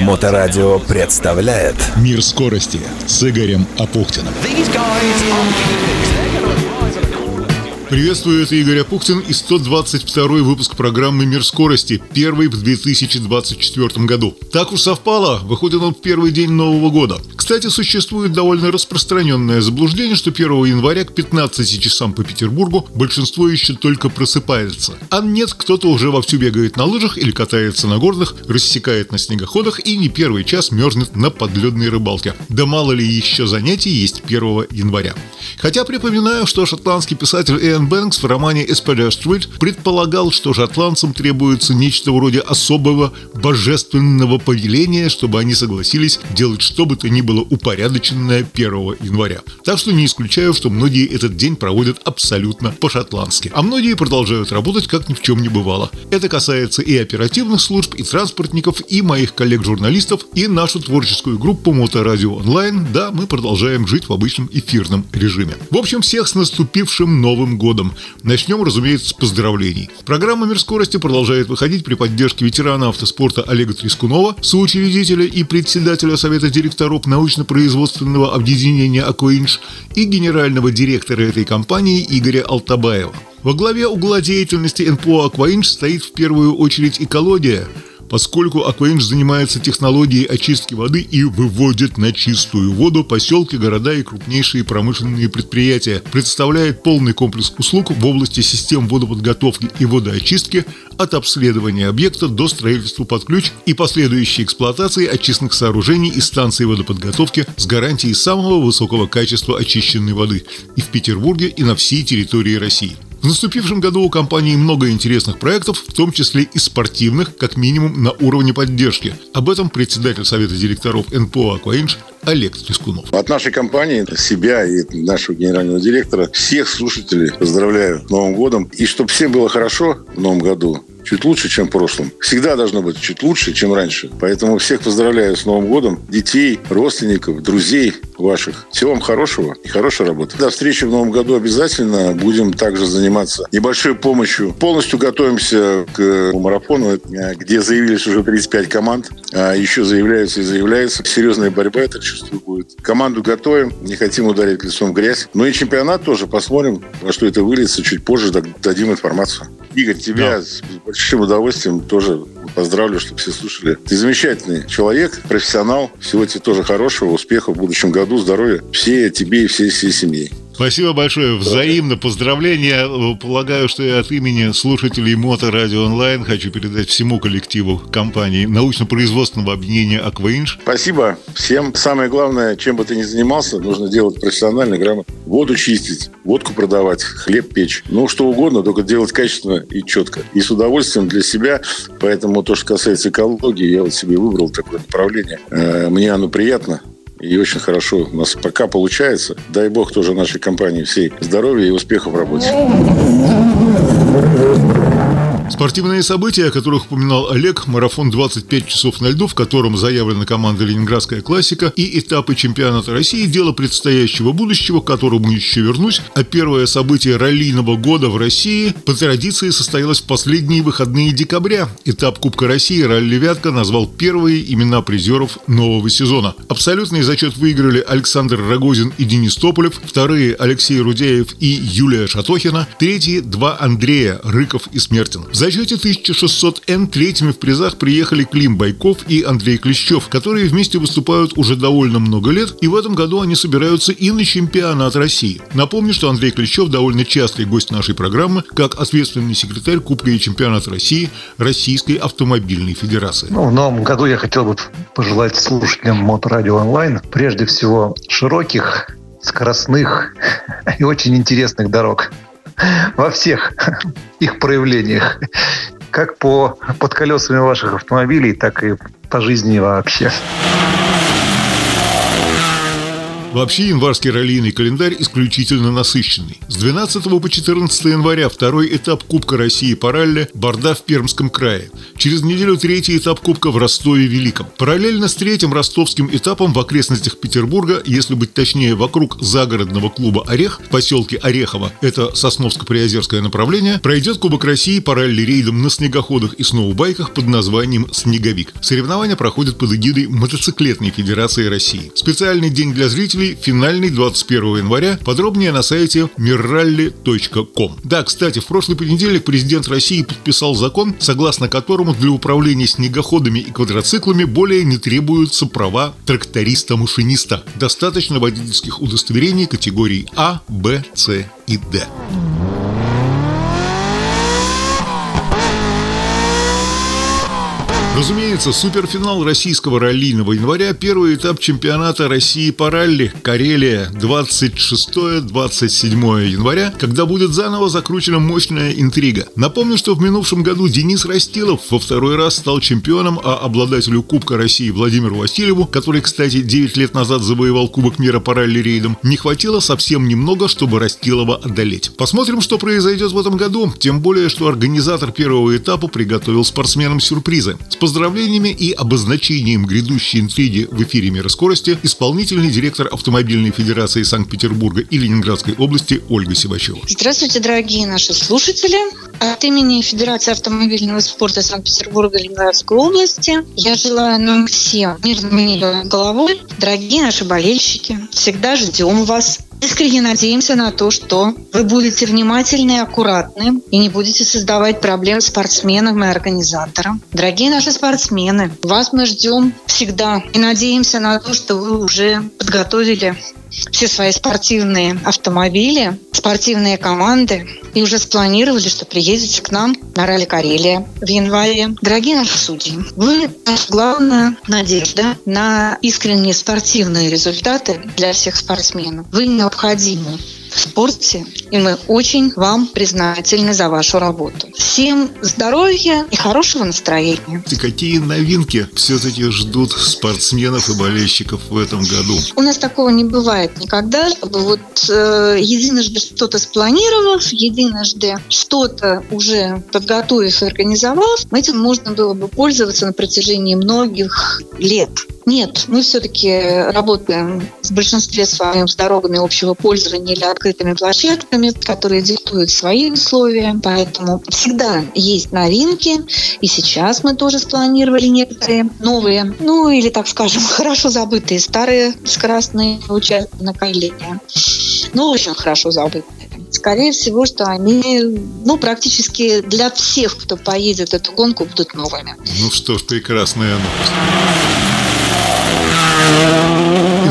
Моторадио представляет Мир скорости с Игорем Апухтиным. Приветствую, это Игорь Апухтин и 122 выпуск программы «Мир скорости», первый в 2024 году. Так уж совпало, выходит он в первый день Нового года. Кстати, существует довольно распространенное заблуждение, что 1 января к 15 часам по Петербургу большинство еще только просыпается. А нет, кто-то уже вовсю бегает на лыжах или катается на горных, рассекает на снегоходах и не первый час мерзнет на подледной рыбалке. Да мало ли еще занятий есть 1 января. Хотя припоминаю, что шотландский писатель Иэн Бэнкс в романе «Эспедер Стрит» предполагал, что шотландцам требуется нечто вроде особого божественного повеления, чтобы они согласились делать что бы то ни было упорядоченное 1 января. Так что не исключаю, что многие этот день проводят абсолютно по-шотландски. А многие продолжают работать, как ни в чем не бывало. Это касается и оперативных служб, и транспортников, и моих коллег-журналистов, и нашу творческую группу Моторадио Онлайн. Да, мы продолжаем жить в обычном эфирном режиме. В общем, всех с наступившим Новым годом. Начнем, разумеется, с поздравлений. Программа «Мир скорости» продолжает выходить при поддержке ветерана автоспорта Олега Трескунова, соучредителя и председателя Совета директоров научно-производственного объединения «Акваинж» и генерального директора этой компании Игоря Алтабаева. Во главе угла деятельности НПО «Акваинж» стоит в первую очередь экология – поскольку Акваинж занимается технологией очистки воды и выводит на чистую воду поселки, города и крупнейшие промышленные предприятия, представляет полный комплекс услуг в области систем водоподготовки и водоочистки от обследования объекта до строительства под ключ и последующей эксплуатации очистных сооружений и станций водоподготовки с гарантией самого высокого качества очищенной воды и в Петербурге, и на всей территории России. В наступившем году у компании много интересных проектов, в том числе и спортивных, как минимум на уровне поддержки. Об этом председатель Совета директоров НПО «Акваинж» Олег Трескунов. От нашей компании, себя и нашего генерального директора, всех слушателей поздравляю с Новым годом. И чтобы всем было хорошо в Новом году, чуть лучше, чем в прошлом. Всегда должно быть чуть лучше, чем раньше. Поэтому всех поздравляю с Новым годом. Детей, родственников, друзей ваших. Всего вам хорошего и хорошей работы. До встречи в Новом году обязательно. Будем также заниматься небольшой помощью. Полностью готовимся к марафону, где заявились уже 35 команд. А еще заявляются и заявляются. Серьезная борьба, так чувствую, будет. Команду готовим. Не хотим ударить лицом в грязь. Ну и чемпионат тоже. Посмотрим, во что это выльется. Чуть позже дадим информацию. Игорь, тебя да. с большим удовольствием тоже поздравлю, чтобы все слушали. Ты замечательный человек, профессионал. Всего тебе тоже хорошего, успехов в будущем году, здоровья. Все тебе и всей, всей семье. Спасибо большое. Взаимно поздравления. Полагаю, что я от имени слушателей Мото Радио Онлайн хочу передать всему коллективу компании научно-производственного объединения «Акваинж». Спасибо всем. Самое главное, чем бы ты ни занимался, нужно делать профессионально, грамотно. Воду чистить, водку продавать, хлеб печь. Ну, что угодно, только делать качественно и четко. И с удовольствием для себя. Поэтому то, что касается экологии, я вот себе выбрал такое направление. Э, мне оно приятно и очень хорошо у нас пока получается. Дай бог тоже нашей компании всей здоровья и успехов в работе. Спортивные события, о которых упоминал Олег, марафон 25 часов на льду, в котором заявлена команда «Ленинградская классика» и этапы чемпионата России – дело предстоящего будущего, к которому еще вернусь, а первое событие раллийного года в России по традиции состоялось в последние выходные декабря. Этап Кубка России «Ралли Вятка» назвал первые имена призеров нового сезона. Абсолютный зачет выиграли Александр Рогозин и Денис Тополев, вторые – Алексей Рудяев и Юлия Шатохина, третьи – два Андрея – Рыков и Смертин. В зачете 1600Н третьими в призах приехали Клим Байков и Андрей Клещев, которые вместе выступают уже довольно много лет, и в этом году они собираются и на чемпионат России. Напомню, что Андрей Клещев довольно частый гость нашей программы, как ответственный секретарь Кубка и чемпионата России Российской автомобильной федерации. Ну, в новом году я хотел бы пожелать слушателям Моторадио онлайн прежде всего широких, скоростных и очень интересных дорог во всех их проявлениях. Как по, под колесами ваших автомобилей, так и по жизни вообще. Вообще январский раллийный календарь исключительно насыщенный. С 12 по 14 января второй этап Кубка России по ралли Борда в Пермском крае. Через неделю третий этап Кубка в Ростове-Великом. Параллельно с третьим ростовским этапом в окрестностях Петербурга, если быть точнее, вокруг загородного клуба «Орех» в поселке Орехово, это Сосновско-Приозерское направление, пройдет Кубок России по ралли-рейдам на снегоходах и сноубайках под названием «Снеговик». Соревнования проходят под эгидой Мотоциклетной Федерации России. Специальный день для зрителей – финальный 21 января. Подробнее на сайте mirrally.com. Да, кстати, в прошлый понедельник президент России подписал закон, согласно которому для управления снегоходами и квадроциклами более не требуются права тракториста-машиниста. Достаточно водительских удостоверений категорий А, Б, С и Д. Разумеется, суперфинал российского раллийного января – первый этап чемпионата России по ралли «Карелия» 26-27 января, когда будет заново закручена мощная интрига. Напомню, что в минувшем году Денис Растилов во второй раз стал чемпионом, а обладателю Кубка России Владимиру Васильеву, который, кстати, 9 лет назад завоевал Кубок мира по ралли-рейдам, не хватило совсем немного, чтобы Растилова одолеть. Посмотрим, что произойдет в этом году, тем более, что организатор первого этапа приготовил спортсменам сюрпризы. Поздравлениями и обозначением грядущей интриги в эфире «Мира скорости» исполнительный директор Автомобильной Федерации Санкт-Петербурга и Ленинградской области Ольга Сивачева. Здравствуйте, дорогие наши слушатели. От имени Федерации автомобильного спорта Санкт-Петербурга и Ленинградской области я желаю нам всем мирного неба головой. Дорогие наши болельщики, всегда ждем вас Искренне надеемся на то, что вы будете внимательны и аккуратны и не будете создавать проблем спортсменам и организаторам. Дорогие наши спортсмены, вас мы ждем всегда и надеемся на то, что вы уже подготовили все свои спортивные автомобили, спортивные команды и уже спланировали, что приедете к нам на ралли Карелия в январе. Дорогие наши судьи, вы наша главная надежда на искренние спортивные результаты для всех спортсменов. Вы необходимы в спорте, и мы очень вам признательны за вашу работу. Всем здоровья и хорошего настроения. И какие новинки все-таки ждут спортсменов и болельщиков в этом году? У нас такого не бывает никогда, чтобы вот э, единожды что-то спланировав, единожды что-то уже подготовив и организовав, этим можно было бы пользоваться на протяжении многих лет. Нет, мы все-таки работаем в большинстве своем с дорогами общего пользования или открытыми площадками, которые диктуют свои условия. Поэтому всегда есть новинки. И сейчас мы тоже спланировали некоторые новые, ну или, так скажем, хорошо забытые старые скоростные участки на Кайлине. Но очень хорошо забытые. Скорее всего, что они, ну, практически для всех, кто поедет эту гонку, будут новыми. Ну что ж, прекрасная новость.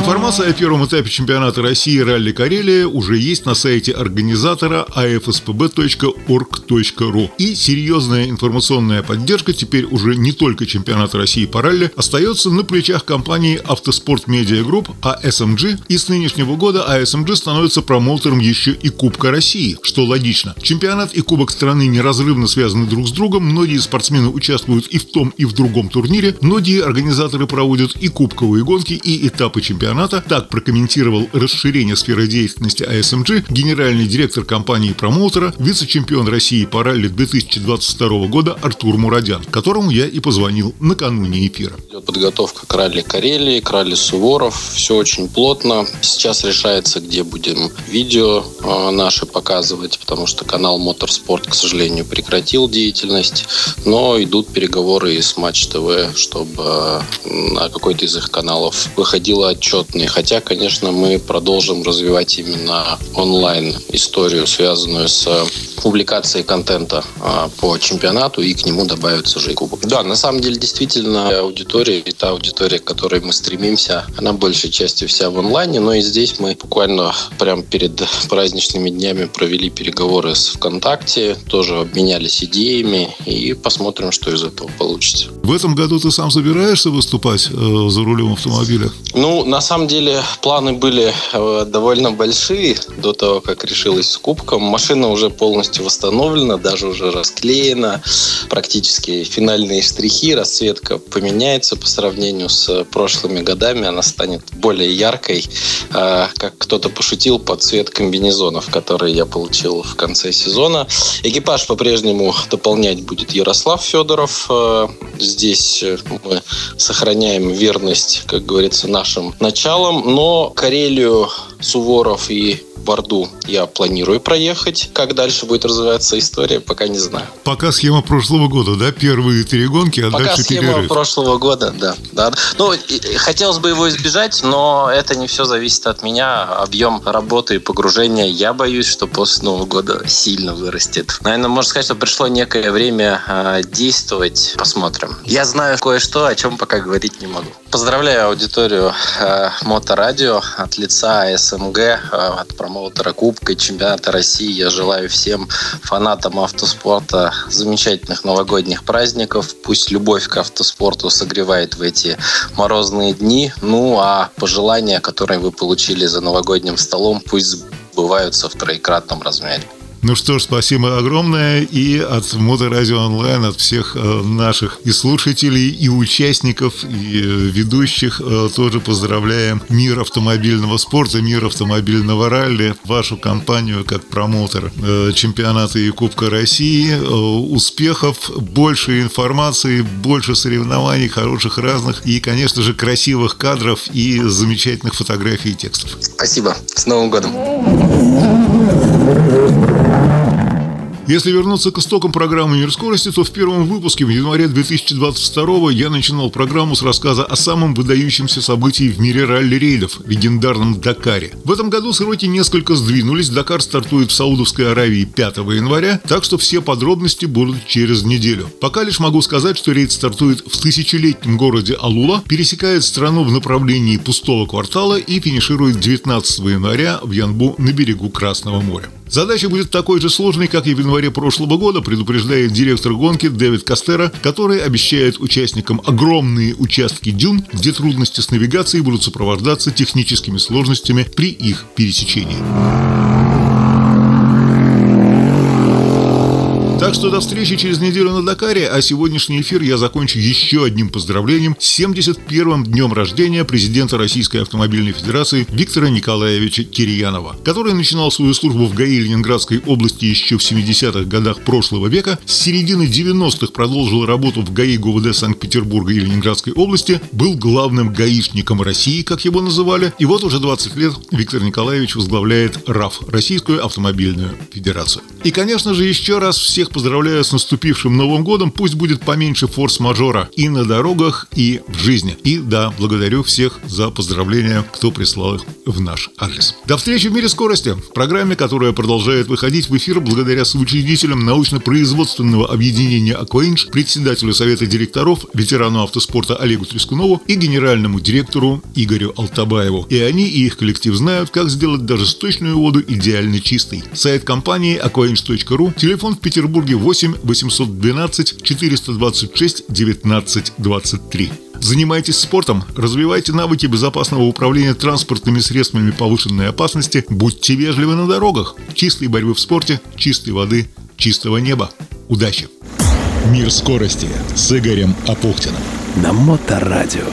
Информация о первом этапе чемпионата России «Ралли Карелия» уже есть на сайте организатора afspb.org.ru. И серьезная информационная поддержка теперь уже не только чемпионата России по ралли остается на плечах компании «Автоспорт Медиа Групп» ASMG. И с нынешнего года ASMG становится промоутером еще и Кубка России, что логично. Чемпионат и Кубок страны неразрывно связаны друг с другом, многие спортсмены участвуют и в том, и в другом турнире, многие организаторы проводят и кубковые гонки, и этапы чемпионата чемпионата. Так прокомментировал расширение сферы деятельности АСМГ генеральный директор компании-промоутера, вице-чемпион России по ралли 2022 года Артур Мурадян, которому я и позвонил накануне эфира. Подготовка к ралли Карелии, к ралли Суворов. Все очень плотно. Сейчас решается, где будем видео а, наши показывать, потому что канал Моторспорт, к сожалению, прекратил деятельность. Но идут переговоры с Матч ТВ, чтобы на какой-то из их каналов выходил отчет плотные. Хотя, конечно, мы продолжим развивать именно онлайн историю, связанную с публикацией контента а, по чемпионату, и к нему добавится уже и кубок. Да, на самом деле, действительно, аудитория и та аудитория, к которой мы стремимся, она большей частью вся в онлайне, но и здесь мы буквально прямо перед праздничными днями провели переговоры с ВКонтакте, тоже обменялись идеями и посмотрим, что из этого получится. В этом году ты сам собираешься выступать э, за рулем автомобиля? Ну, на самом деле, планы были э, довольно большие до того, как решилась с кубком. Машина уже полностью полностью восстановлена, даже уже расклеена. Практически финальные штрихи, расцветка поменяется по сравнению с прошлыми годами. Она станет более яркой. А, как кто-то пошутил, под цвет комбинезонов, которые я получил в конце сезона. Экипаж по-прежнему дополнять будет Ярослав Федоров. А, здесь мы сохраняем верность, как говорится, нашим началам. Но Карелию Суворов и Борду я планирую проехать. Как дальше будет развиваться история, пока не знаю. Пока схема прошлого года, да? Первые три гонки, а пока дальше схема перерыв. прошлого года, да. да. Ну, хотелось бы его избежать, но это не все зависит от меня. Объем работы и погружения, я боюсь, что после Нового года сильно вырастет. Наверное, можно сказать, что пришло некое время э, действовать. Посмотрим. Я знаю кое-что, о чем пока говорить не могу. Поздравляю аудиторию э, Моторадио от лица СМГ, э, от промоутера Кубка и чемпионата России. Я желаю всем фанатам автоспорта замечательных новогодних праздников. Пусть любовь к автоспорту согревает в эти морозные дни. Ну, а пожелания, которые вы получили за новогодним столом, пусть сбываются в троекратном размере. Ну что ж, спасибо огромное и от Моторадио Онлайн, от всех э, наших и слушателей, и участников, и э, ведущих э, тоже поздравляем мир автомобильного спорта, мир автомобильного ралли, вашу компанию как промоутер чемпионата и Кубка России. Успехов, больше информации, больше соревнований, хороших разных и, конечно же, красивых кадров и замечательных фотографий и текстов. Спасибо. С Новым годом. Если вернуться к истокам программы «Мир скорости», то в первом выпуске в январе 2022 я начинал программу с рассказа о самом выдающемся событии в мире ралли-рейдов – легендарном Дакаре. В этом году сроки несколько сдвинулись, Дакар стартует в Саудовской Аравии 5 января, так что все подробности будут через неделю. Пока лишь могу сказать, что рейд стартует в тысячелетнем городе Алула, пересекает страну в направлении пустого квартала и финиширует 19 января в Янбу на берегу Красного моря. Задача будет такой же сложной, как и в январе прошлого года, предупреждает директор гонки Дэвид Кастера, который обещает участникам огромные участки дюн, где трудности с навигацией будут сопровождаться техническими сложностями при их пересечении. Так что до встречи через неделю на Дакаре, а сегодняшний эфир я закончу еще одним поздравлением с 71-м днем рождения президента Российской автомобильной федерации Виктора Николаевича Кирьянова, который начинал свою службу в ГАИ Ленинградской области еще в 70-х годах прошлого века, с середины 90-х продолжил работу в ГАИ ГУВД Санкт-Петербурга и Ленинградской области, был главным гаишником России, как его называли, и вот уже 20 лет Виктор Николаевич возглавляет РАФ, Российскую автомобильную федерацию. И, конечно же, еще раз всех поздравляю с наступившим Новым годом. Пусть будет поменьше форс-мажора и на дорогах, и в жизни. И да, благодарю всех за поздравления, кто прислал их в наш адрес. До встречи в мире скорости. В программе, которая продолжает выходить в эфир благодаря соучредителям научно-производственного объединения «Акваинж», председателю Совета директоров, ветерану автоспорта Олегу Трескунову и генеральному директору Игорю Алтабаеву. И они, и их коллектив знают, как сделать даже сточную воду идеально чистой. Сайт компании aquainge.ru, телефон в Петербурге Петербурге 8 812 426 19 23. Занимайтесь спортом, развивайте навыки безопасного управления транспортными средствами повышенной опасности, будьте вежливы на дорогах. Чистой борьбы в спорте, чистой воды, чистого неба. Удачи! Мир скорости с Игорем Апухтиным. На Моторадио.